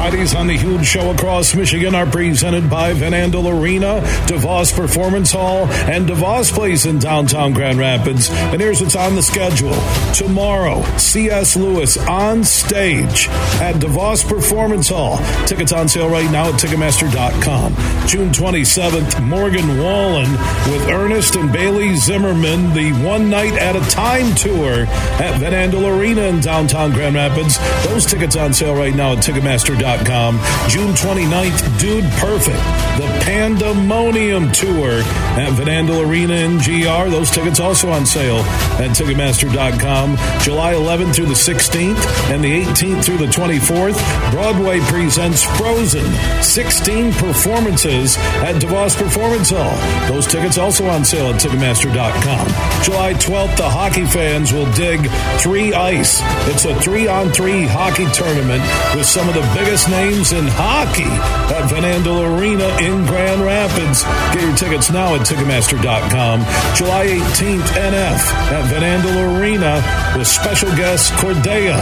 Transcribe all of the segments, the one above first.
Fridays on the huge show across Michigan are presented by Van Andel Arena, DeVos Performance Hall, and DeVos Place in downtown Grand Rapids. And here's what's on the schedule. Tomorrow, C.S. Lewis on stage at DeVos Performance Hall. Tickets on sale right now at Ticketmaster.com. June 27th, Morgan Wallen with Ernest and Bailey Zimmerman, the one night at a time tour at Van Andel Arena in downtown Grand Rapids. Those tickets on sale right now at Ticketmaster.com. June 29th, Dude Perfect, the Pandemonium Tour at vanandel Arena in GR. Those tickets also on sale at Ticketmaster.com. July 11th through the 16th and the 18th through the 24th, Broadway presents Frozen. 16 performances at DeVos Performance Hall. Those tickets also on sale at Ticketmaster.com. July 12th, the hockey fans will dig Three Ice. It's a three on three hockey tournament with some of the biggest names in hockey at Van Andel Arena in Grand Rapids. Get your tickets now at Ticketmaster.com. July 18th, NF at Van Andel Arena with special guest Cordae.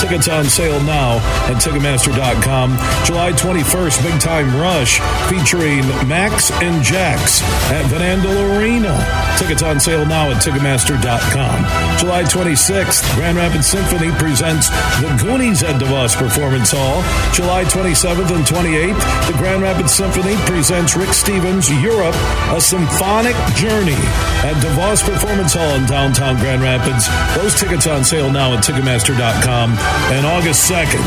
Tickets on sale now at Ticketmaster.com. July 21st, Big Time Rush featuring Max and Jax at Van Andel Arena. Tickets on sale now at Ticketmaster.com. July 26th, Grand Rapids Symphony presents The Goonies at DeVos Performance Hall. July 27th and 28th, the Grand Rapids Symphony presents Rick Steves' Europe, a symphonic journey at DeVos Performance Hall in downtown Grand Rapids. Those tickets on sale now at Ticketmaster.com. And August 2nd,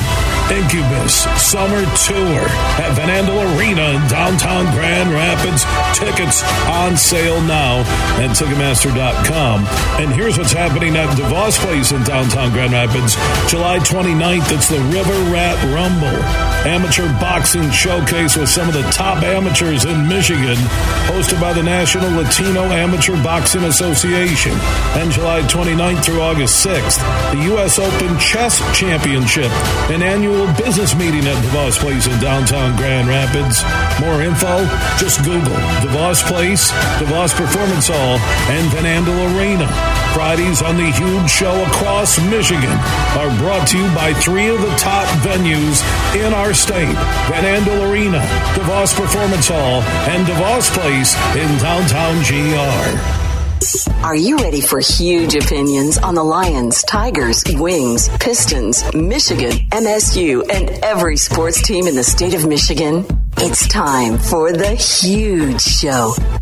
Incubus Summer Tour at Van Andel Arena in downtown Grand Rapids. Tickets on sale now at Ticketmaster.com. And here's what's happening at DeVos Place in downtown Grand Rapids. July 29th, it's the River Rat Rumble. Amateur boxing showcase with some of the top amateurs in Michigan, hosted by the National Latino Amateur Boxing Association. And July 29th through August 6th, the U.S. Open Chess Championship, an annual business meeting at DeVos Place in downtown Grand Rapids. More info, just Google DeVos Place, DeVos Performance Hall, and Van Andel Arena. Fridays on the huge show across Michigan are brought to you by three of the top venues in our state Van Andel Arena, DeVos Performance Hall, and DeVos Place in downtown GR. Are you ready for huge opinions on the Lions, Tigers, Wings, Pistons, Michigan, MSU, and every sports team in the state of Michigan? It's time for the huge show.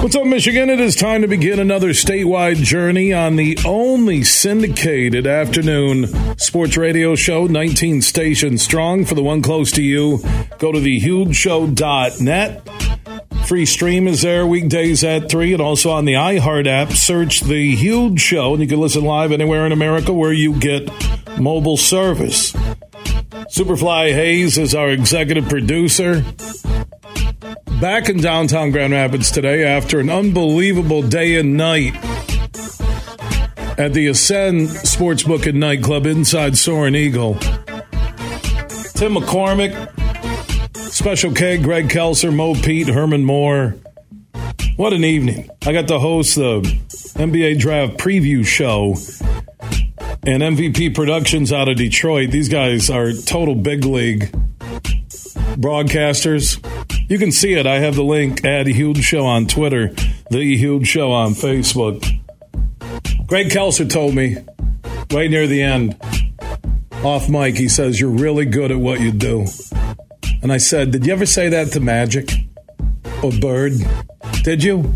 What's up, Michigan? It is time to begin another statewide journey on the only syndicated afternoon sports radio show, 19 stations strong. For the one close to you, go to thehugeshow.net. Free stream is there weekdays at 3 and also on the iHeart app. Search The Huge Show and you can listen live anywhere in America where you get mobile service. Superfly Hayes is our executive producer. Back in downtown Grand Rapids today after an unbelievable day and night at the Ascend Sportsbook and Nightclub inside Soaring Eagle. Tim McCormick, Special K, Greg Kelser, Mo Pete, Herman Moore. What an evening. I got to host the NBA Draft Preview Show and MVP Productions out of Detroit. These guys are total big league broadcasters. You can see it. I have the link at Huge Show on Twitter, The Huge Show on Facebook. Greg Kelser told me right near the end, off mic, he says, You're really good at what you do. And I said, Did you ever say that to Magic or Bird? Did you?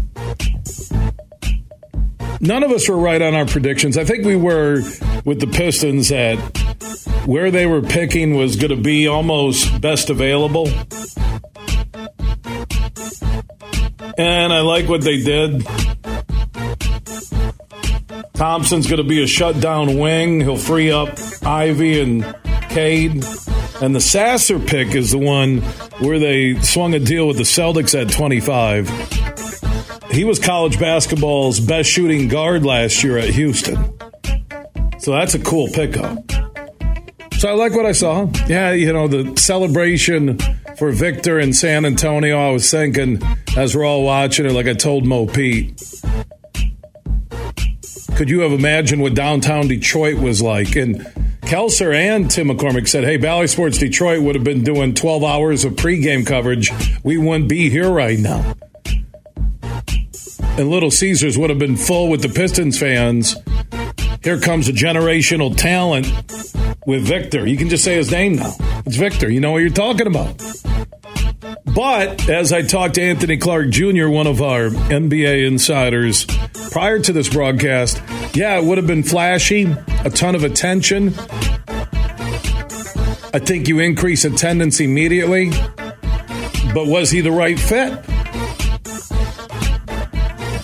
None of us were right on our predictions. I think we were with the Pistons that where they were picking was going to be almost best available. And I like what they did. Thompson's going to be a shutdown wing. He'll free up Ivey and Cade. And the Sasser pick is the one where they swung a deal with the Celtics at 25. He was college basketball's best shooting guard last year at Houston. So that's a cool pickup. So I like what I saw. Yeah, you know, the celebration for Victor in San Antonio, I was thinking as we're all watching it, like I told Mo Pete, could you have imagined what downtown Detroit was like? And Kelser and Tim McCormick said, hey, Bally Sports Detroit would have been doing 12 hours of pregame coverage. We wouldn't be here right now. And Little Caesars would have been full with the Pistons fans. Here comes a generational talent with Victor. You can just say his name now. It's Victor. You know what you're talking about. But as I talked to Anthony Clark Jr., one of our NBA insiders, prior to this broadcast, yeah, it would have been flashy, a ton of attention. I think you increase attendance immediately. But was he the right fit?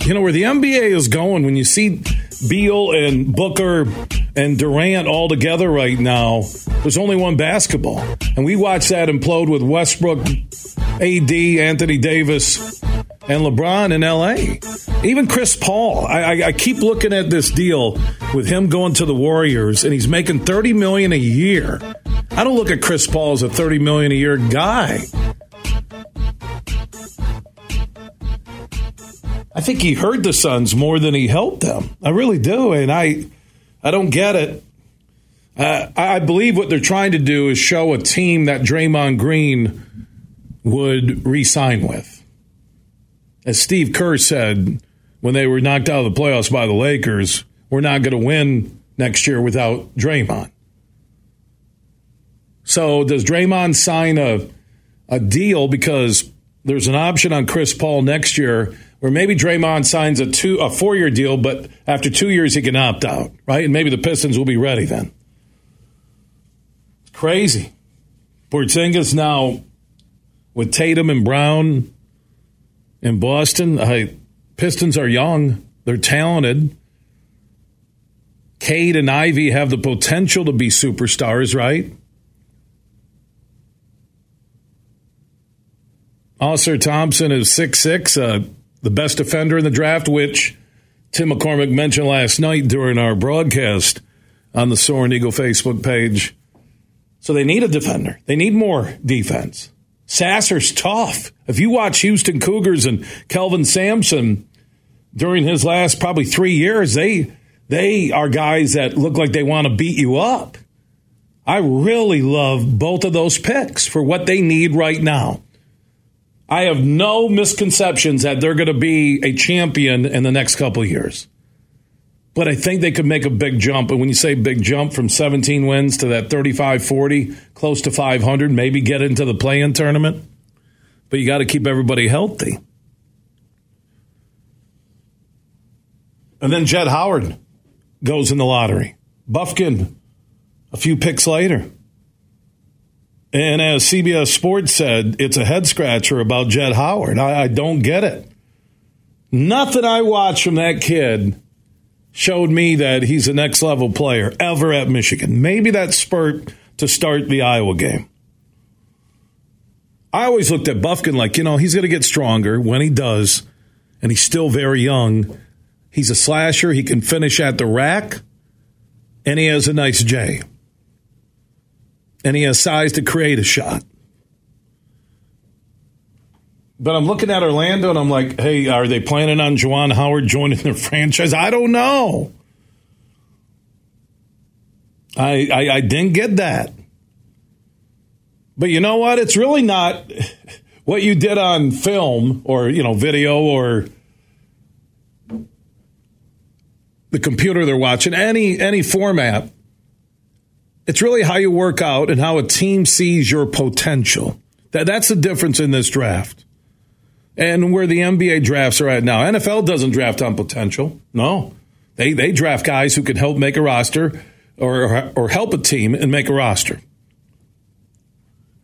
You know, where the NBA is going, when you see Beal and Booker and Durant all together right now, there's only one basketball. And we watched that implode with Westbrook AD, Anthony Davis, and LeBron in LA. Even Chris Paul. I, I, I, keep looking at this deal with him going to the Warriors, and he's making thirty million a year. I don't look at Chris Paul as a thirty million a year guy. I think he hurt the Suns more than he helped them. I really do, and I, I don't get it. Uh, I believe what they're trying to do is show a team that Draymond Green would re-sign with. As Steve Kerr said when they were knocked out of the playoffs by the Lakers, we're not going to win next year without Draymond. So does Draymond sign a a deal because there's an option on Chris Paul next year where maybe Draymond signs a two a four year deal, but after two years he can opt out, right? And maybe the Pistons will be ready then. It's crazy. Porzingis now with Tatum and Brown in Boston. I, Pistons are young, they're talented. Cade and Ivey have the potential to be superstars, right? Ausar Thompson is six six, uh, the best defender in the draft, which Tim McCormick mentioned last night during our broadcast on the Soaring Eagle Facebook page. So they need a defender. They need more defense. Sasser's tough. If you watch Houston Cougars and Kelvin Sampson during his last probably three years, they they are guys that look like they want to beat you up. I really love both of those picks for what they need right now. I have no misconceptions that they're going to be a champion in the next couple years. But I think they could make a big jump. And when you say big jump from 17 wins to that 35 40, close to 500, maybe get into the play in tournament. But you got to keep everybody healthy. And then Jett Howard goes in the lottery. Bufkin, a few picks later. And as CBS Sports said, it's a head scratcher about Jett Howard. I, I don't get it. Nothing I watch from that kid showed me that he's a next level player ever at Michigan. Maybe that spurt to start the Iowa game. I always looked at Bufkin like, you know, he's going to get stronger when he does, and he's still very young. He's a slasher. He can finish at the rack, and he has a nice J. And he has size to create a shot. But I'm looking at Orlando and I'm like, hey, are they planning on Juwan Howard joining their franchise? I don't know. I, I, I didn't get that. But you know what? It's really not what you did on film or, you know, video or the computer they're watching, any any format. It's really how you work out and how a team sees your potential. That that's the difference in this draft and where the NBA drafts are at now. NFL doesn't draft on potential. No. They, they draft guys who can help make a roster or, or help a team and make a roster.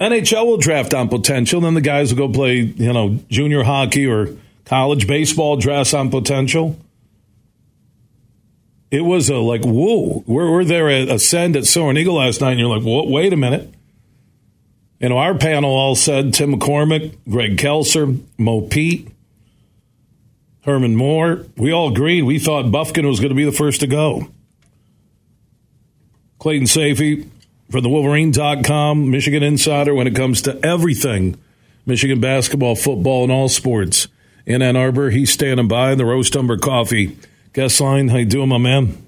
NHL will draft on potential, then the guys will go play, you know, junior hockey or college baseball drafts on potential. It was a like, whoa, we're, we're there at Ascend at Soaring Eagle last night, and you're like, wait a minute. You know, our panel all said Tim McCormick, Greg Kelser, Mo Pete, Herman Moore. We all agreed. We thought Bufkin was going to be the first to go. Clayton Sayfie from the Wolverine.com, Michigan Insider when it comes to everything Michigan basketball, football, and all sports in Ann Arbor. He's standing by in the Roast Umber Coffee guest line. How you doing, my man?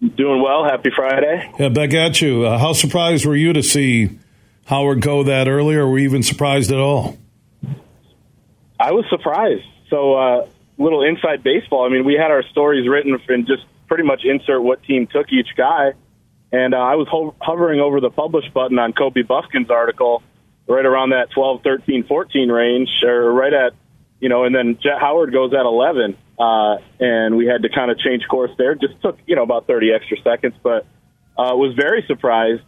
Doing well. Happy Friday. Yeah, back at you. Uh, how surprised were you to see Howard go that early, or were you even surprised at all? I was surprised. So, uh, little inside baseball. I mean, we had our stories written and just pretty much insert what team took each guy. And uh, I was ho- hovering over the publish button on Kobe Bufkin's article right around that 12, 13, 14 range, or right at, you know, and then Jett Howard goes at 11. Uh, and we had to kind of change course there. Just took, you know, about 30 extra seconds, but uh, was very surprised.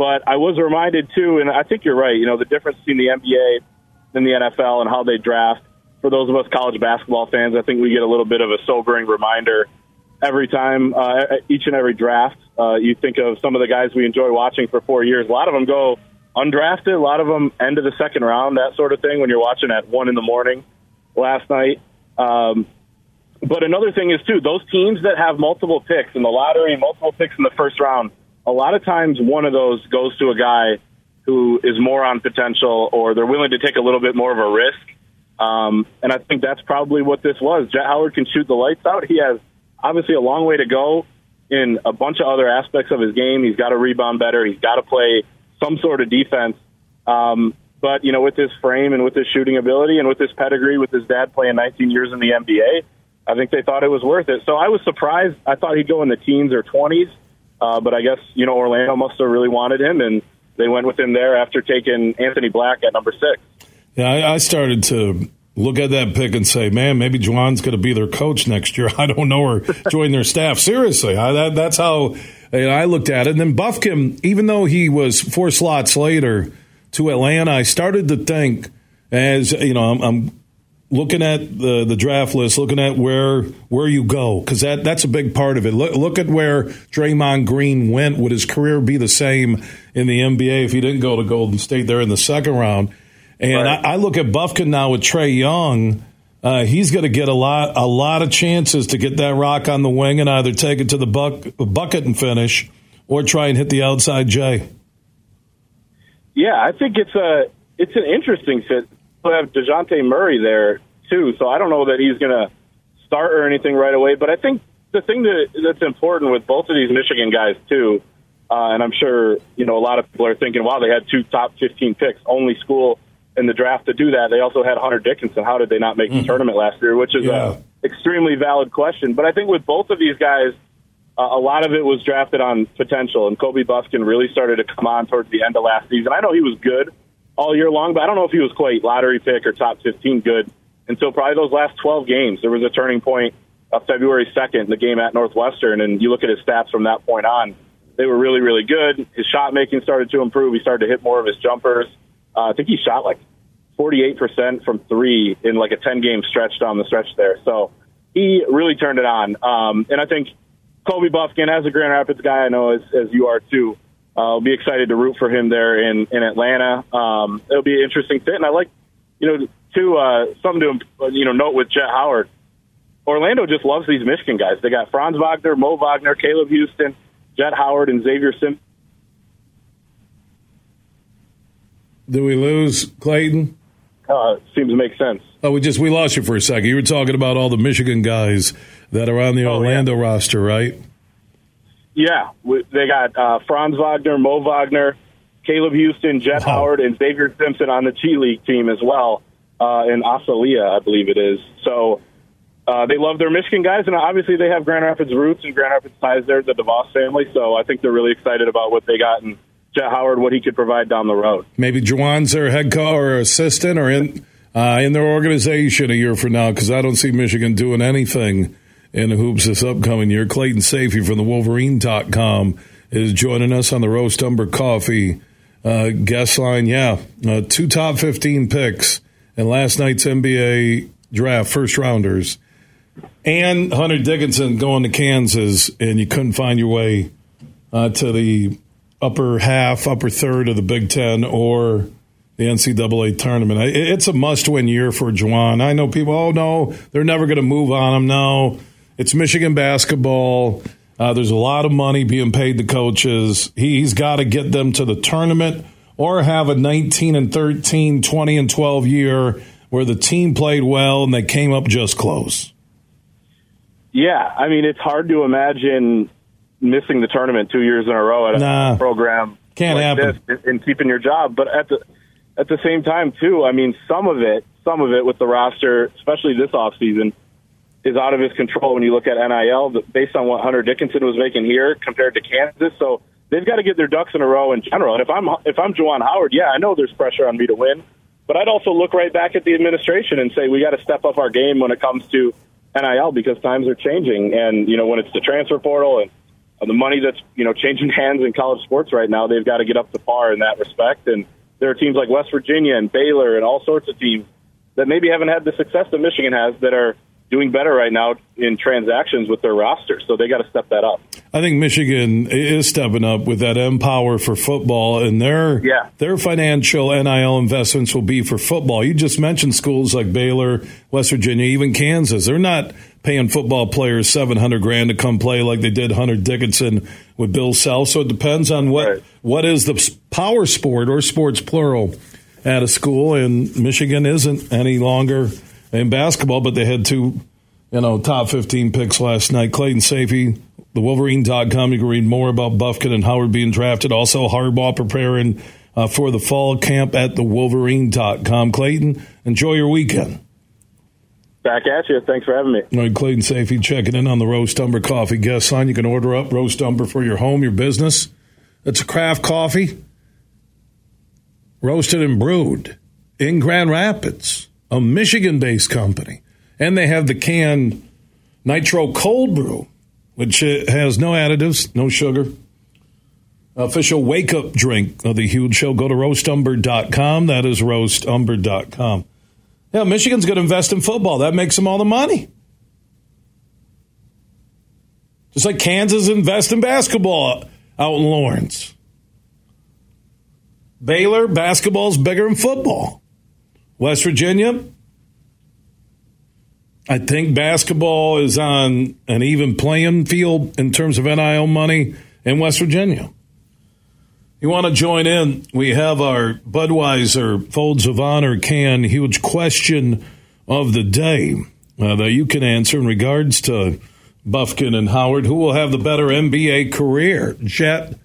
But I was reminded, too, and I think you're right, you know, the difference between the NBA and the NFL and how they draft. For those of us college basketball fans, I think we get a little bit of a sobering reminder every time, uh, each and every draft. Uh, you think of some of the guys we enjoy watching for four years. A lot of them go undrafted. A lot of them end of the second round, that sort of thing. When you're watching at one in the morning last night. Um, but another thing is too, those teams that have multiple picks in the lottery, multiple picks in the first round, a lot of times one of those goes to a guy who is more on potential, or they're willing to take a little bit more of a risk. Um, and I think that's probably what this was. Jett Howard can shoot the lights out. He has obviously a long way to go in a bunch of other aspects of his game. He's got to rebound better. He's got to play some sort of defense. Um, but you know, with his frame and with his shooting ability and with his pedigree, with his dad playing 19 years in the NBA, I think they thought it was worth it. So I was surprised. I thought he'd go in the teens or 20s, uh, but I guess you know Orlando must have really wanted him, and they went with him there after taking Anthony Black at number six. Yeah, I, I started to look at that pick and say, man, maybe Juwan's going to be their coach next year. I don't know, or join their staff. Seriously, I, that, that's how I looked at it. And then Bufkin, even though he was four slots later to Atlanta, I started to think, as you know, I'm, I'm looking at the the draft list, looking at where where you go, because that that's a big part of it. Look, look at where Draymond Green went. Would his career be the same in the NBA if he didn't go to Golden State there in the second round? And right. I, I, look at Bufkin now with Trae Young. Uh, he's going to get a lot a lot of chances to get that rock on the wing and either take it to the buck, bucket and finish, or try and hit the outside J. Yeah, I think it's a it's an interesting fit. Have Dejounte Murray there too, so I don't know that he's going to start or anything right away. But I think the thing that that's important with both of these Michigan guys too, uh, and I'm sure you know a lot of people are thinking, wow, they had two top 15 picks, only school in the draft to do that. They also had Hunter Dickinson. How did they not make mm. the tournament last year? Which is yeah. a extremely valid question. But I think with both of these guys, uh, a lot of it was drafted on potential, and Kobe Bufkin really started to come on towards the end of last season. I know he was good all year long, but I don't know if he was quite lottery pick or top 15 good until probably those last 12 games. There was a turning point of February 2nd, the game at Northwestern, and you look at his stats from that point on. They were really, really good. His shot making started to improve. He started to hit more of his jumpers. Uh, I think he shot like 48% from three in like a 10 game stretch down the stretch there. So he really turned it on. Um, and I think Kobe Bufkin, as a Grand Rapids guy, I know as, as you are too, I'll be excited to root for him there in, in Atlanta. Um, it'll be an interesting fit. And I like, you know, to, uh, something to, you know, note with Jett Howard. Orlando just loves these Michigan guys. They got Franz Wagner, Mo Wagner, Caleb Houstan, Jett Howard, and Xavier Simpson. Do we lose Clayton? Uh, seems to make sense. Oh, we just we lost you for a second. You were talking about all the Michigan guys that are on the oh, Orlando yeah. roster, right? Yeah, we, they got uh, Franz Wagner, Mo Wagner, Caleb Houstan, Jett wow. Howard, and Xavier Simpson on the G League team as well, uh, in Osceola, I believe it is. So uh, they love their Michigan guys, and obviously they have Grand Rapids roots and Grand Rapids ties there, the DeVos family. So I think they're really excited about what they got and Jett Howard what he could provide down the road. Maybe Juwan's their head coach or assistant or in uh, in their organization a year from now because I don't see Michigan doing anything in the hoops this upcoming year. Clayton Sayfie from the Wolverine.com is joining us on the Roast Umber Coffee uh, guest line. Yeah, uh, two top 15 picks in last night's NBA draft, first rounders. And Hunter Dickinson going to Kansas, and you couldn't find your way uh, to the upper half, upper third of the Big Ten or the NCAA tournament. It's a must-win year for Juwan. I know people. Oh no, they're never going to move on him. No, it's Michigan basketball. Uh, there's a lot of money being paid to coaches. He's got to get them to the tournament or have a 19 and 13, 20 and 12 year where the team played well and they came up just close. Yeah, I mean it's hard to imagine missing the tournament two years in a row at a nah, program can't like happen. this and keeping your job. But at the at the same time, too, I mean, some of it, some of it with the roster, especially this off season, is out of his control when you look at NIL based on what Hunter Dickinson was making here compared to Kansas. So they've got to get their ducks in a row in general. And if I'm if I'm Juwan Howard, yeah, I know there's pressure on me to win, but I'd also look right back at the administration and say we got to step up our game when it comes to NIL because times are changing, and you know when it's the transfer portal and uh, the money that's you know changing hands in college sports right now, they've got to get up to par in that respect. And there are teams like West Virginia and Baylor and all sorts of teams that maybe haven't had the success that Michigan has that are doing better right now in transactions with their roster. So they got to step that up. I think Michigan is stepping up with that Empower for football, and their yeah. their financial NIL investments will be for football. You just mentioned schools like Baylor, West Virginia, even Kansas. They're not paying football players seven hundred grand to come play like they did Hunter Dickinson with Bill Self. So it depends on what right. what is the power sport or sports plural at a school. And Michigan isn't any longer in basketball, but they had two, you know, top fifteen picks last night. Clayton Sayfie, the Wolverine.com. You can read more about Bufkin and Howard being drafted. Also, Harbaugh preparing. Uh, for the fall camp at the Wolverine.com. Clayton, enjoy your weekend. Back at you. Thanks for having me. All right, Clayton Sayfie checking in on the Roast Umber Coffee guest line. You can order up Roast Umber for your home, your business. It's a craft coffee, roasted and brewed in Grand Rapids, a Michigan based company. And they have the canned Nitro Cold Brew, which uh, has no additives, no sugar. Official wake up drink of the huge show. Go to roastumber.com. That is roastumber.com. Yeah, Michigan's going to invest in football. That makes them all the money. Just like Kansas invest in basketball out in Lawrence. Baylor, basketball's bigger than football. West Virginia, I think basketball is on an even playing field in terms of NIL money in West Virginia you want to join in, we have our Budweiser Folds of Honor can huge question of the day uh, that you can answer in regards to Bufkin and Howard. Who will have the better NBA career, Jett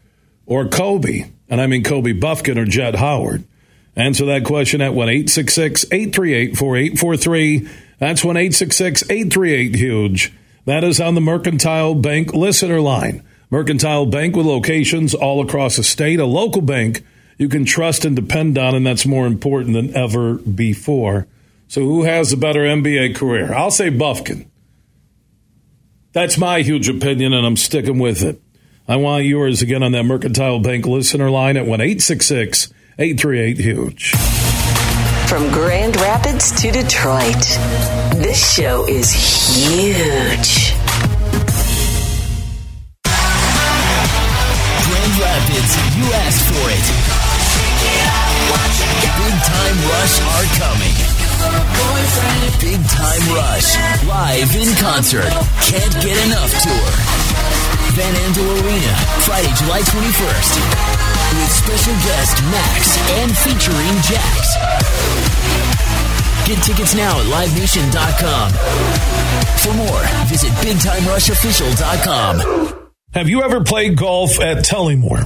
or Kobe? And I mean Kobe Bufkin or Jett Howard. Answer that question at 1 838 4843. That's 1 838 Huge. That is on the Mercantile Bank listener line. Mercantile Bank with locations all across the state, a local bank you can trust and depend on, and that's more important than ever before. So, who has a better NBA career? I'll say Bufkin. That's my huge opinion, and I'm sticking with it. I want yours again on that Mercantile Bank listener line at 1 838 Huge. From Grand Rapids to Detroit, this show is huge. Grand Rapids, you asked for it. Big Time Rush are coming. Big Time Rush, live in concert. Can't get enough tour. Van Andel Arena, Friday, July 21st. With special guest Max and featuring Jax. Get tickets now at livenation.com. For more, visit bigtimerushofficial.com. Have you ever played golf at Tullymore,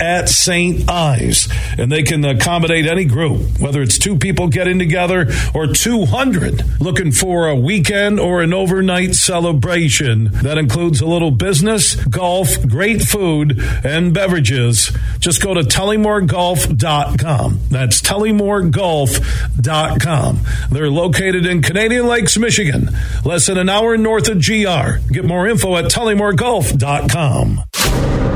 at St. Ives, and they can accommodate any group, whether it's two people getting together or 200 looking for a weekend or an overnight celebration. That includes a little business, golf, great food, and beverages. Just go to tullymoregolf.com. That's tullymore.golf.com. They're located in Canadian Lakes, Michigan, less than an hour north of GR. Get more info at tullymoregolf.com.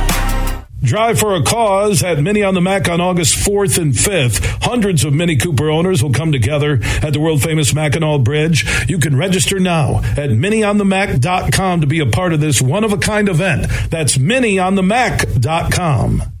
Drive for a Cause at Mini on the Mac on August 4th and 5th. Hundreds of Mini Cooper owners will come together at the world famous Mackinac Bridge. You can register now at minionthemac.com to be a part of this one of a kind event. That's minionthemac.com.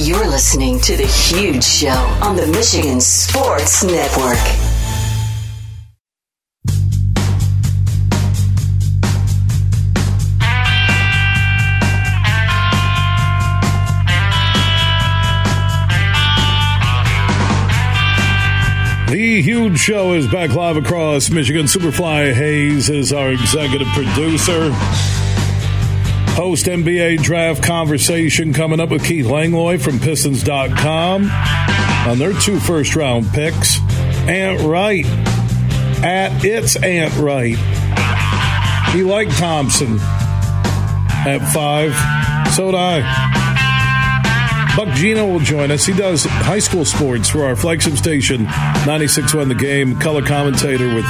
You're listening to The Huge Show on the Michigan Sports Network. The huge show is back live across Michigan. Superfly Hayes is our executive producer. Post NBA draft conversation coming up with Keith Langlois from Pistons.com on their two first round picks. Ant Wright at its Ant Wright. He liked Thompson at five. So did I. Buck Gino will join us. He does high school sports for our flagship station, 96.1 The Game, color commentator with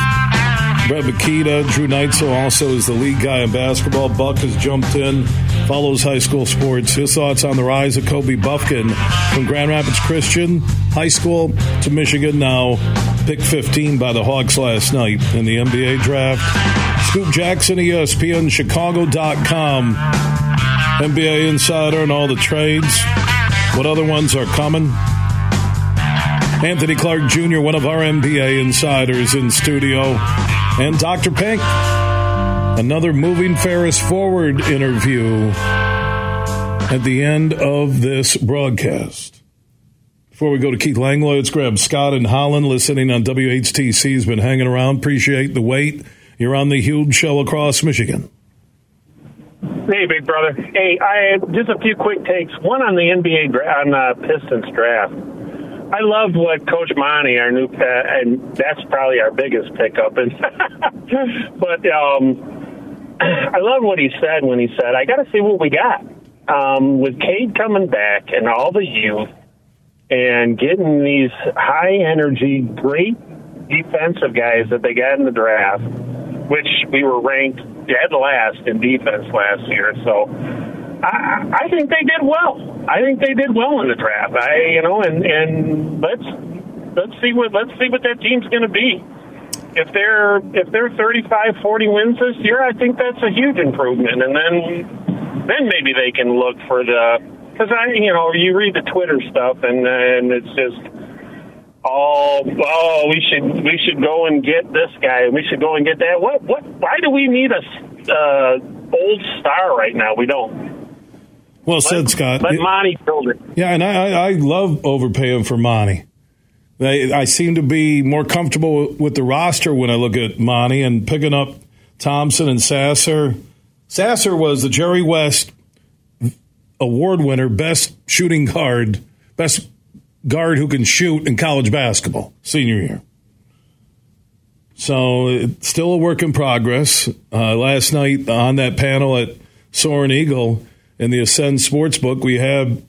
Brett Makita. Drew Neitzel also is the lead guy in basketball. Buck has jumped in, follows high school sports. His thoughts on the rise of Kobe Bufkin from Grand Rapids Christian High School to Michigan, now pick 15 by the Hawks last night in the NBA draft. Scoop Jackson, ESPN, Chicago.com, NBA Insider, and all the trades. What other ones are coming? Anthony Clark Jr., one of our NBA insiders in studio, and Dr. Pink. Another moving Ferris forward interview at the end of this broadcast. Before we go to Keith Langlois, let's grab Scott in Holland listening on WHTC. He's been hanging around. Appreciate the wait. You're on the huge show across Michigan. Hey, big brother. Hey, I just a few quick takes. One on the NBA on uh, Pistons draft. I loved what Coach Monty, our new, uh, and that's probably our biggest pickup. And but um, I love what he said when he said, "I got to see what we got." Um, with Cade coming back and all the youth, and getting these high energy, great defensive guys that they got in the draft, which we were ranked dead last in defense last year. So I, I think they did well. I think they did well in the draft. I, you know, and and let's let's see what let's see what that team's going to be. If they're if they're 35, 40 wins this year, I think that's a huge improvement. And then then maybe they can look for the because I you know you read the Twitter stuff and and it's just oh oh we should we should go and get this guy we should go and get that what what why do we need a uh, old star right now we don't Well said, Scott. let Monty build it Yeah, and I, I I love overpaying for Monty. They, I seem to be more comfortable with the roster when I look at Monty and picking up Thompson and Sasser. Sasser was the Jerry West award winner, best shooting guard, best guard who can shoot in college basketball, senior year. So it's still a work in progress. Uh, last night on that panel at Soaring Eagle in the Ascend Sportsbook, we have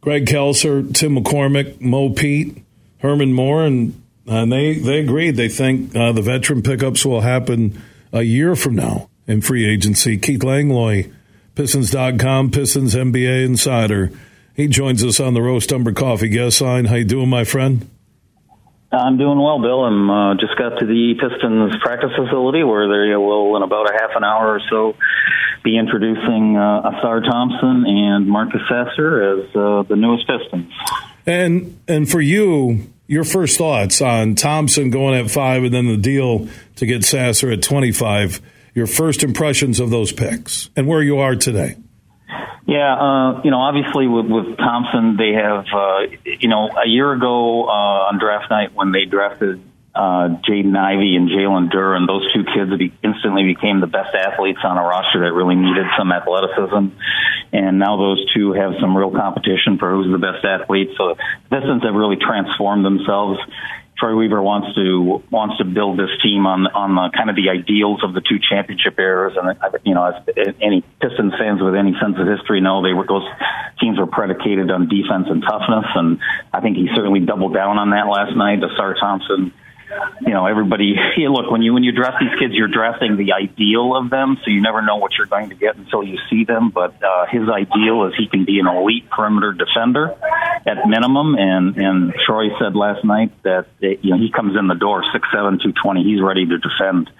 Greg Kelser, Tim McCormick, Mo Pete, Herman Moore, and and they they agreed. They think uh, the veteran pickups will happen a year from now in free agency. Keith Langlois, Pistons.com, Pistons NBA insider. He joins us on the Roast Umber Coffee guest line. How you doing, my friend? I'm doing well, Bill. I'm uh, just got to the Pistons practice facility where they will, in about a half an hour or so, be introducing uh, Ausar Thompson and Marcus Sasser as uh, the newest Pistons. And and for you, your first thoughts on Thompson going at five, and then the deal to get Sasser at twenty-five. Your first impressions of those picks and where you are today. Yeah, uh, you know, obviously with, with Thompson, they have, uh, you know, a year ago uh, on draft night when they drafted uh, Jaden Ivey and Jalen Duren, those two kids be, instantly became the best athletes on a roster that really needed some athleticism. And now those two have some real competition for who's the best athlete. So Pistons have really transformed themselves. Troy Weaver wants to wants to build this team on on the kind of the ideals of the two championship eras, and you know, as any Pistons fans with any sense of history know, they were those teams were predicated on defense and toughness, and I think he certainly doubled down on that last night. Ausar Thompson you know, everybody. Yeah, look, when you when you dress these kids, you're dressing the ideal of them, so you never know what you're going to get until you see them. But uh, his ideal is he can be an elite perimeter defender at minimum. And and Troy said last night that it, you know he comes in the door six seven two twenty. He's ready to defend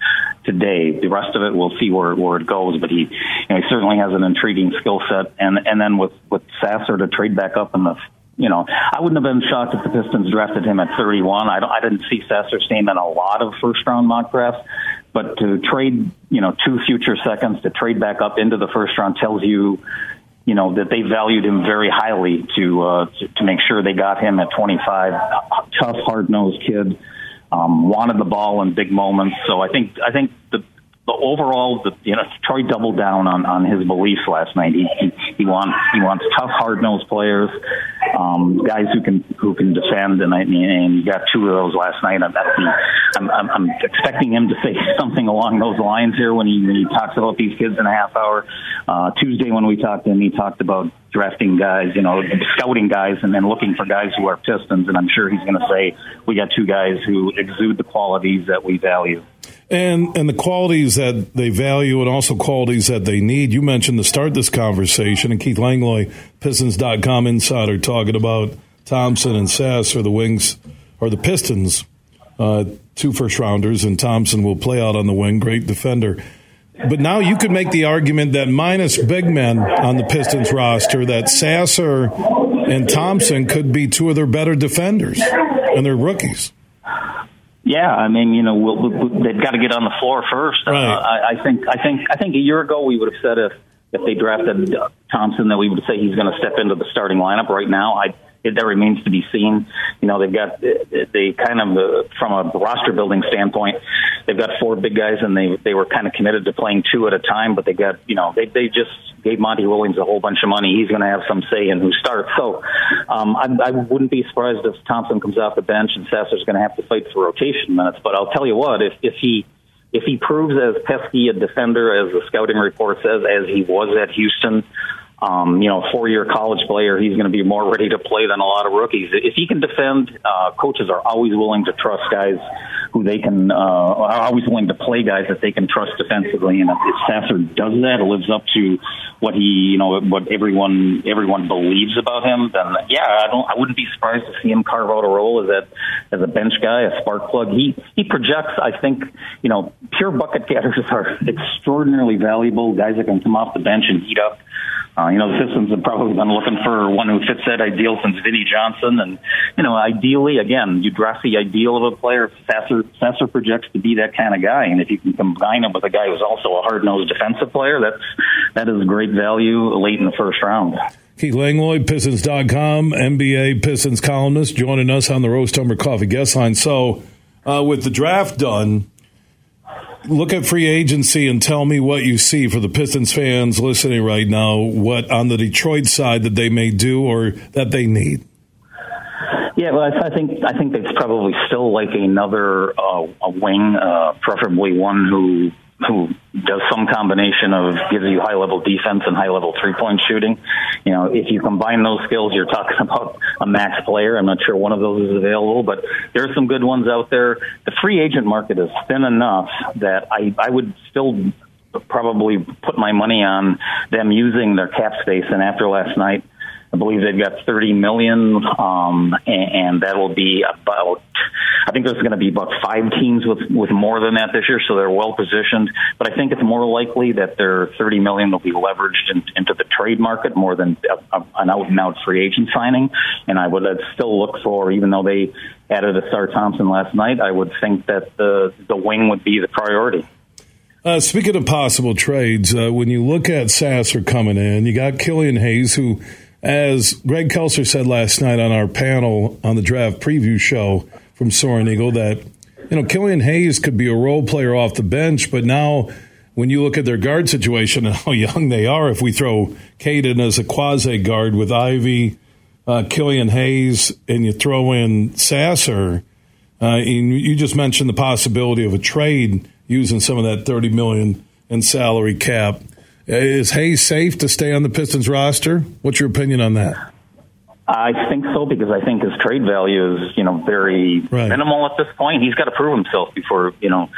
today. The rest of it, we'll see where where it goes. But he, you know, he certainly has an intriguing skill set. And and then with with Sasser to trade back up in the you know, I wouldn't have been shocked if the Pistons drafted him at 31. I, I didn't see Sasser's name in a lot of first round mock drafts, but to trade, you know, two future seconds to trade back up into the first round tells you, you know, that they valued him very highly to uh, to, to make sure they got him at 25. Tough, hard nosed kid. Um, wanted the ball in big moments. So I think I think the but overall, the, you know, Troy doubled down on, on his beliefs last night. He, he, he wants he wants tough, hard nosed players, um, guys who can who can defend, and I and he got two of those last night. I'm, I'm, I'm, I'm expecting him to say something along those lines here when he, when he talks about these kids in a half hour. Uh, Tuesday when we talked to him, he talked about drafting guys, you know, scouting guys, and then looking for guys who are Pistons. And I'm sure he's going to say we got two guys who exude the qualities that we value and and the qualities that they value and also qualities that they need. You mentioned to start this conversation, and Keith Langlois, Pistons.com insider, talking about Thompson and Sass or the Wings or the Pistons, uh, two first rounders, and Thompson will play out on the wing, great defender. But now you could make the argument that minus big men on the Pistons roster, that Sasser and Thompson could be two of their better defenders, and they're rookies. Yeah, I mean, you know, we'll, we'll, they've got to get on the floor first. Right. Uh, I, I think, I think, I think a year ago we would have said if if they drafted Thompson that we would say he's going to step into the starting lineup. Right now, I it, that remains to be seen. You know, they've got they kind of uh, from a roster building standpoint, they've got four big guys, and they they were kind of committed to playing two at a time. But they got you know they they just gave Monty Williams a whole bunch of money. He's going to have some say in who starts. So um, I, I wouldn't be surprised if Thompson comes off the bench and Sasser's going to have to fight for rotation minutes. But I'll tell you what, if if he if he proves as pesky a defender as the scouting report says as he was at Houston um, you know, four-year college player, he's going to be more ready to play than a lot of rookies. If he can defend, uh, coaches are always willing to trust guys who they can, uh, are always willing to play guys that they can trust defensively. And if Sasser does that, lives up to what he, you know, what everyone everyone believes about him. Then, yeah, I don't, I wouldn't be surprised to see him carve out a role as a as a bench guy, a spark plug. He he projects. I think, you know, pure bucket getters are extraordinarily valuable. Guys that can come off the bench and heat up. Uh, you know, the Pistons have probably been looking for one who fits that ideal since Vinnie Johnson. And, you know, ideally, again, you draft the ideal of a player. Sasser, Sasser projects to be that kind of guy. And if you can combine him with a guy who's also a hard-nosed defensive player, that's, that is great value late in the first round. Keith Langlois, Pistons.com, NBA Pistons columnist, joining us on the Roast Umber Coffee guest line. So, uh, with the draft done, look at free agency and tell me what you see for the Pistons fans listening right now, what on the Detroit side that they may do or that they need. Yeah, well, I, think I think it's probably still like another uh, a wing, uh, preferably one who who does some combination of gives you high level defense and high level three point shooting. You know, if you combine those skills, you're talking about a max player. I'm not sure one of those is available, but there are some good ones out there. The free agent market is thin enough that I, I would still probably put my money on them using their cap space. And after last night, I believe they've got 30 million, um, and, and that will be about. I think there's going to be about five teams with with more than that this year, so they're well positioned. But I think it's more likely that their 30 million will be leveraged in, into the trade market more than a, a, an out and out free agent signing. And I would still look for, even though they added Ausar Thompson last night, I would think that the the wing would be the priority. Uh, speaking of possible trades, uh, when you look at Sasser coming in, you got Killian Hayes, who as Greg Kelser said last night on our panel on the draft preview show from Soaring Eagle, that you know Killian Hayes could be a role player off the bench, but now when you look at their guard situation and how young they are, if we throw Caden as a quasi guard with Ivey, uh, Killian Hayes, and you throw in Sasser, uh, and you just mentioned the possibility of a trade using some of that thirty million in salary cap. Is Hayes safe to stay on the Pistons roster? What's your opinion on that? I think so because I think his trade value is, you know, very right. minimal at this point. He's got to prove himself before, you know,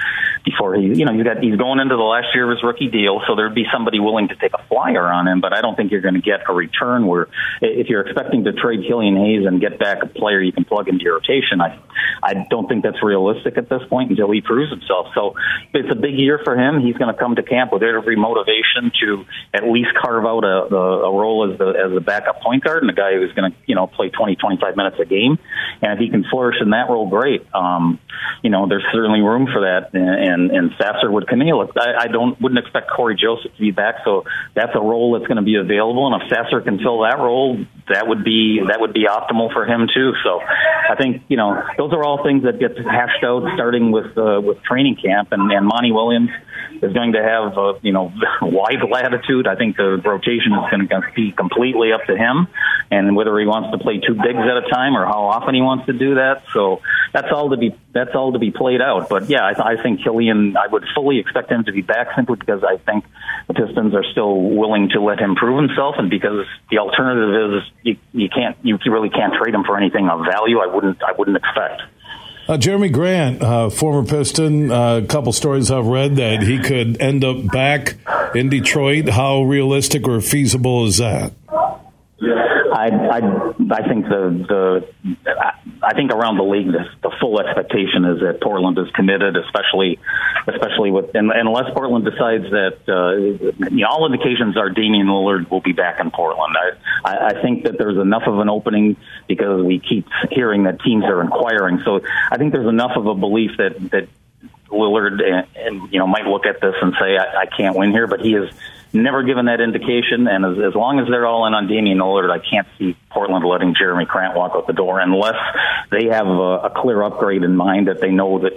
before he, you know, he's got he's going into the last year of his rookie deal, so there'd be somebody willing to take a flyer on him. But I don't think you're going to get a return where if you're expecting to trade Killian Hayes and get back a player you can plug into your rotation, I I don't think that's realistic at this point until he proves himself. So it's a big year for him. He's going to come to camp with every motivation to at least carve out a a, a role as the as a backup point guard and a guy who's going to you know, play 20, 25 minutes a game. And if he can flourish in that role, great. Um, you know, there's certainly room for that. And, and Sasser would come in. Look, I, I don't, wouldn't expect Cory Joseph to be back. So that's a role that's going to be available. And if Sasser can fill that role, that would be, that would be optimal for him too. So I think, you know, those are all things that get hashed out starting with, uh, with training camp and, and Monty Williams is going to have, uh, you know, wide latitude. I think the rotation is going to be completely up to him and whether he wants to play two bigs at a time or how often he wants to do that. So that's all to be that's all to be played out. But yeah, I, I think Killian, I would fully expect him to be back simply because I think the Pistons are still willing to let him prove himself, and because the alternative is you, you can't you really can't trade him for anything of value. I wouldn't I wouldn't expect. Uh, Jerami Grant, uh, former Piston, uh, a couple stories I've read that he could end up back in Detroit. How realistic or feasible is that? I, I, I think the, the, I think around the league, the, the full expectation is that Portland is committed, especially, especially with, and, unless Portland decides that, uh, you know, all indications are Damian Lillard will be back in Portland. I, I think that there's enough of an opening because we keep hearing that teams are inquiring. So I think there's enough of a belief that, that Lillard and, and you know might look at this and say I, I can't win here, but he is never given that indication. And as, as long as they're all in on Damian Lillard, I can't see Portland letting Jerami Grant walk out the door unless they have a, a clear upgrade in mind that they know that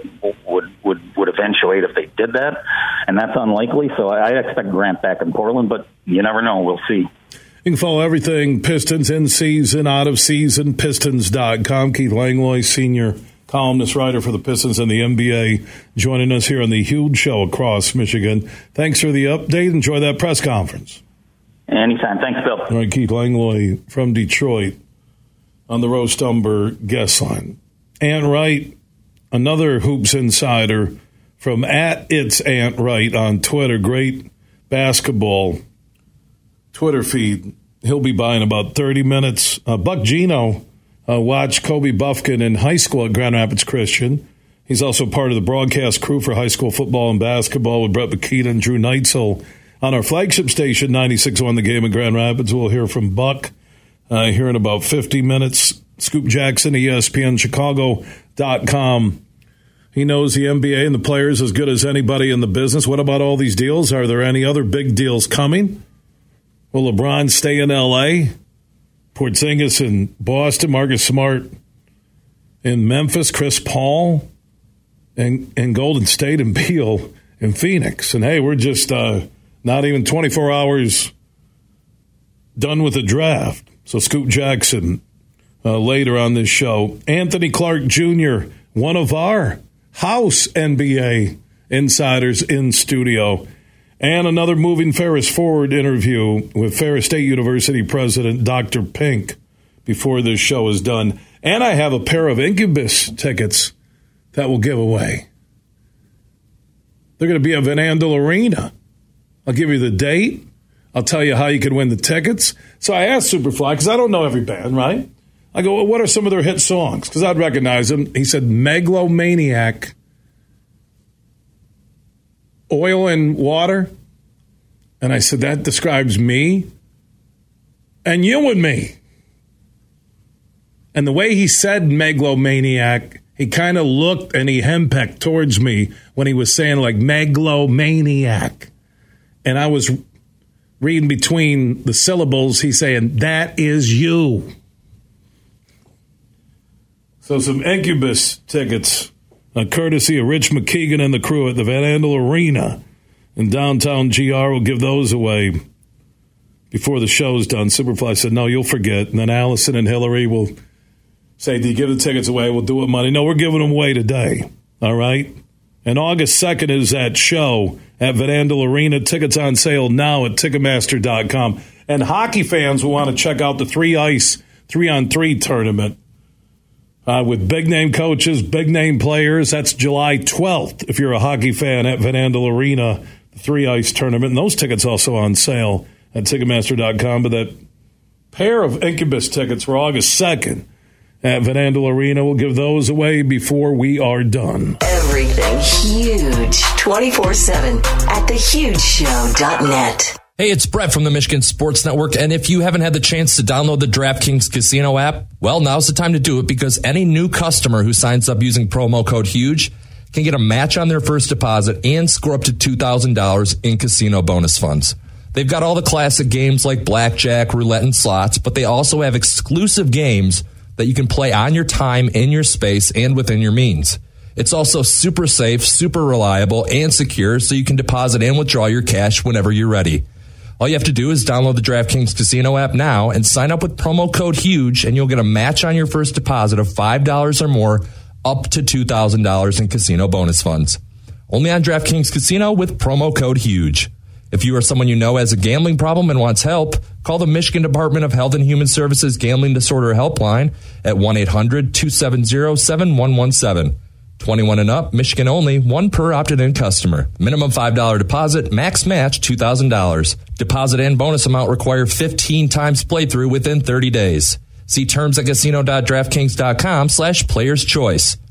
would would would eventuate if they did that, and that's unlikely. So I, I expect Grant back in Portland, but you never know. We'll see. You can follow everything Pistons in season, out of season, Pistons.com. Keith Langlois, senior columnist writer for the Pistons and the NBA, joining us here on the huge show across Michigan. Thanks for the update. Enjoy that press conference. Anytime. Thanks, Bill. All right, Keith Langlois from Detroit on the Roast Umber guest line. Ant Wright, another Hoops insider from at It's Ant Wright on Twitter. Great basketball Twitter feed. He'll be by in about 30 minutes. Uh, Buck Gino uh, watched Kobe Bufkin in high school at Grand Rapids Christian. He's also part of the broadcast crew for high school football and basketball with Brett McKeon and Drew Neitzel on our flagship station, 96.1 The Game in Grand Rapids. We'll hear from Buck uh, here in about 50 minutes. Scoop Jackson, ESPN Chicago.com. He knows the NBA and the players as good as anybody in the business. What about all these deals? Are there any other big deals coming? Will LeBron stay in LA? Porzingis in Boston, Marcus Smart in Memphis, Chris Paul and and Golden State and Beal in Phoenix. And hey, we're just uh, not even 24 hours done with the draft. So Scoop Jackson uh, later on this show. Anthony Clark Jr., one of our house NBA insiders in studio. And another moving Ferris forward interview with Ferris State University President Dr. Pink before this show is done. And I have a pair of Incubus tickets that will give away. They're going to be at Van Andel Arena. I'll give you the date. I'll tell you how you can win the tickets. So I asked Superfly, because I don't know every band, right? I go, well, what are some of their hit songs? Because I'd recognize them. He said, Megalomaniac, Oil and Water. And I said, that describes me and you and me. And the way he said megalomaniac, he kind of looked and he henpecked towards me when he was saying like megalomaniac. And I was reading between the syllables, he's saying, that is you. So some Incubus tickets, uh, courtesy of Rich McKeegan and the crew at the Van Andel Arena in downtown GR will give those away before the show's done. Superfly said, no, you'll forget. And then Allison and Hillary will say, do you give the tickets away? We'll do it Monday. No, we're giving them away today. All right? And August 2nd is that show at Van Andel Arena. Tickets on sale now at Ticketmaster.com. And hockey fans will want to check out the three ice three on three tournament uh, with big name coaches, big name players. That's July 12th. If you're a hockey fan at Van Andel Arena, the three ice tournament. And those tickets also on sale at Ticketmaster.com. But that pair of Incubus tickets for August 2nd at Van Andel Arena. We'll give those away before we are done. Everything huge 24 7 at thehugeshow.net. Hey, it's Brett from the Michigan Sports Network. And if you haven't had the chance to download the DraftKings Casino app, well, now's the time to do it because any new customer who signs up using promo code HUGE can get a match on their first deposit and score up to $2,000 in casino bonus funds. They've got all the classic games like blackjack, roulette, and slots, but they also have exclusive games that you can play on your time, in your space, and within your means. It's also super safe, super reliable, and secure, so you can deposit and withdraw your cash whenever you're ready. All you have to do is download the DraftKings Casino app now and sign up with promo code HUGE, and you'll get a match on your first deposit of $5 or more up to $2,000 in casino bonus funds. Only on DraftKings Casino with promo code HUGE. If you or someone you know has a gambling problem and wants help, call the Michigan Department of Health and Human Services Gambling Disorder Helpline at 1 800 270 7117. 21 and up, Michigan only, one per opted in customer. Minimum $5 deposit, max match $2,000. Deposit and bonus amount require 15 times playthrough within 30 days. See terms at casino.draftkings.com slash players choice.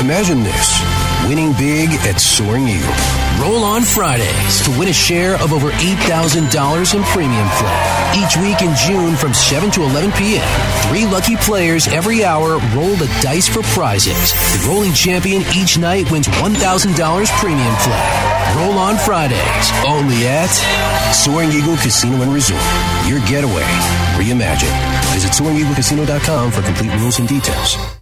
Imagine this winning big at Soaring Eagle. Roll on Fridays to win a share of over $8,000 in premium play. Each week in June from 7 to 11 p.m., three lucky players every hour roll the dice for prizes. The rolling champion each night wins $1,000 premium play. Roll on Fridays, only at Soaring Eagle Casino and Resort. Your getaway reimagined. Visit SoaringEagleCasino.com for complete rules and details.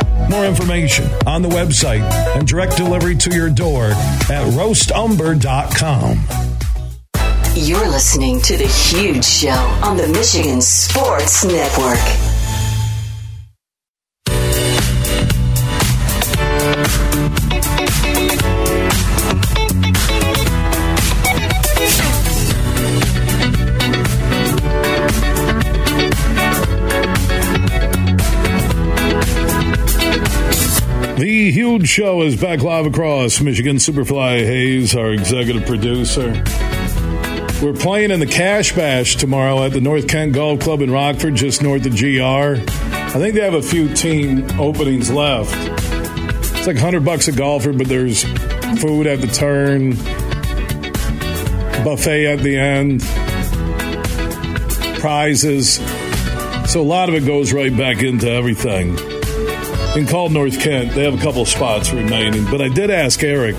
More information on the website and direct delivery to your door at roastumber.com. You're listening to The Huge Show on the Michigan Sports Network. Huge show is back live across Michigan. Superfly Hayes, our executive producer. We're playing in the Cash Bash tomorrow at the North Kent Golf Club in Rockford, just north of GR. I think they have a few team openings left. It's like 100 bucks a golfer, but there's food at the turn, buffet at the end, prizes. So a lot of it goes right back into everything. In called North Kent, they have a couple spots remaining. But I did ask Eric,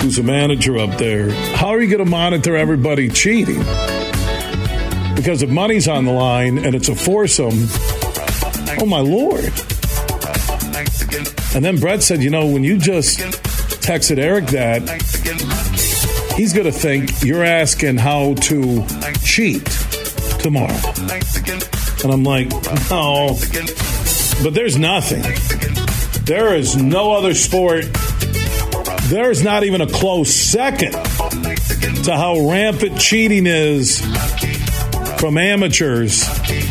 who's a manager up there, how are you going to monitor everybody cheating? Because if money's on the line and it's a foursome, oh my lord. And then Brett said, you know, when you just texted Eric that, he's going to think you're asking how to cheat tomorrow. And I'm like, no. But there's nothing. There is no other sport. There's not even a close second to how rampant cheating is from amateurs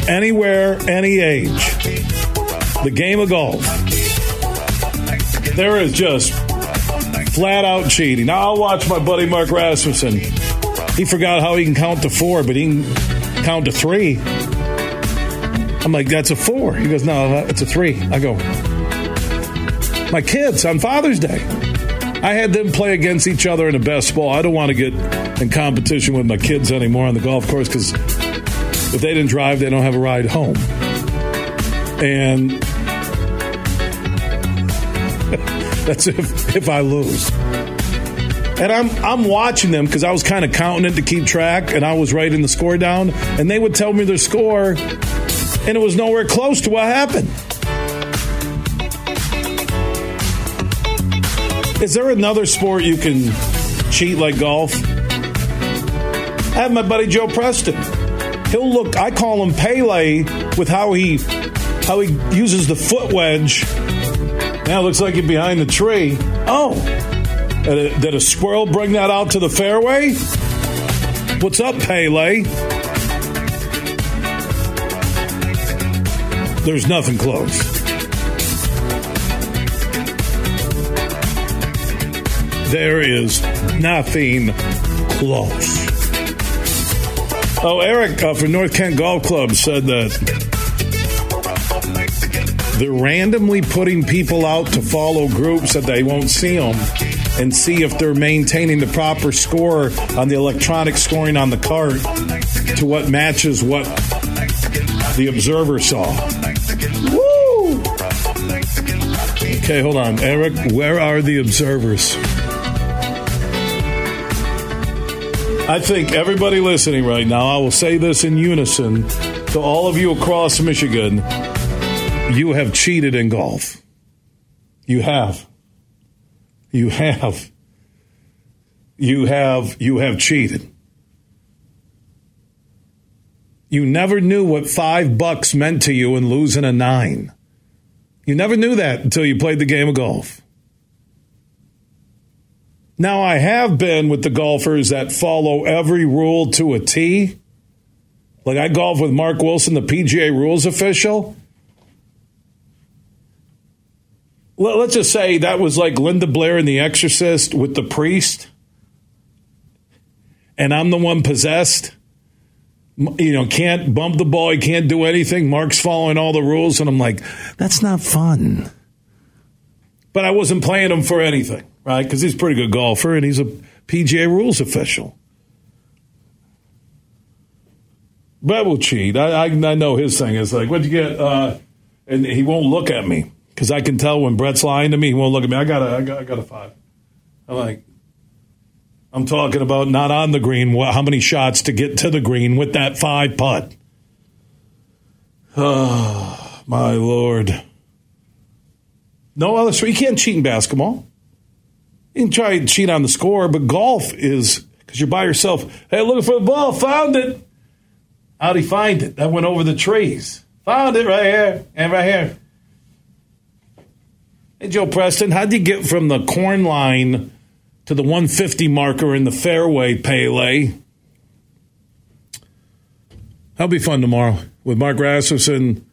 anywhere, any age. The game of golf. There is just flat out cheating. Now I'll watch my buddy Mark Rasmussen. He forgot how he can count to four, but he can count to three. I'm like, that's a four. He goes, no, it's a three. I go, my kids on Father's Day. I had them play against each other in a best ball. I don't want to get in competition with my kids anymore on the golf course because if they didn't drive, they don't have a ride home. And that's if, if I lose. And I'm I'm watching them because I was kind of counting it to keep track, and I was writing the score down, and they would tell me their score, and it was nowhere close to what happened. Is there another sport you can cheat like golf? I have my buddy Joe Preston. He'll look. I call him Pele with how he how he uses the foot wedge. Now it looks like he's behind the tree. Oh, did a, did a squirrel bring that out to the fairway? What's up, Pele? There's nothing close. There is nothing close. Oh, Eric uh, from North Kent Golf Club said that they're randomly putting people out to follow groups that they won't see them and see if they're maintaining the proper score on the electronic scoring on the cart to what matches what the observer saw. Okay, hold on. Eric, where are the observers? I think everybody listening right now, I will say this in unison to all of you across Michigan you have cheated in golf. You have. You have. You have. You have cheated. You never knew what five bucks meant to you in losing a nine. You never knew that until you played the game of golf. Now, I have been with the golfers that follow every rule to a T. Like I golf with Mark Wilson, the PGA rules official. Let's just say that was like Linda Blair in The Exorcist with the priest, and I'm the one possessed. You know, can't bump the ball, he can't do anything. Mark's following all the rules, and I'm like, that's not fun. But I wasn't playing him for anything right? Because he's a pretty good golfer and he's a PGA rules official. Brett will cheat. I, I, I know his thing is like, what'd you get? Uh, and he won't look at me because I can tell when Brett's lying to me. He won't look at me. I got a, I got, I got a five. I'm like, I'm talking about not on the green. How many shots to get to the green with that five putt? Oh, my lord. No other. So you can't cheat in basketball. You can try and cheat on the score, but golf is because you're by yourself. Hey, looking for the ball, found it. How'd he find it? That went over the trees. Found it right here and right here. Hey, Joe Preston, how'd you get from the corn line to the 150 marker in the fairway, Pele. That'll be fun tomorrow with Mark Rasmussen.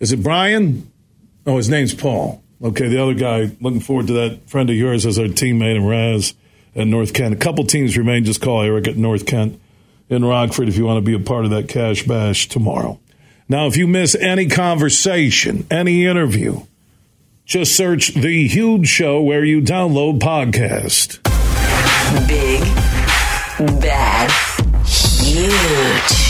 Is it Brian? Oh, his name's Paul. Okay, the other guy, looking forward to that friend of yours as our teammate in Raz and North Kent. A couple teams remain. Just call Eric at North Kent in Rockford if you want to be a part of that cash bash tomorrow. Now, if you miss any conversation, any interview, just search The Huge Show where you download podcast. Big, bad, huge.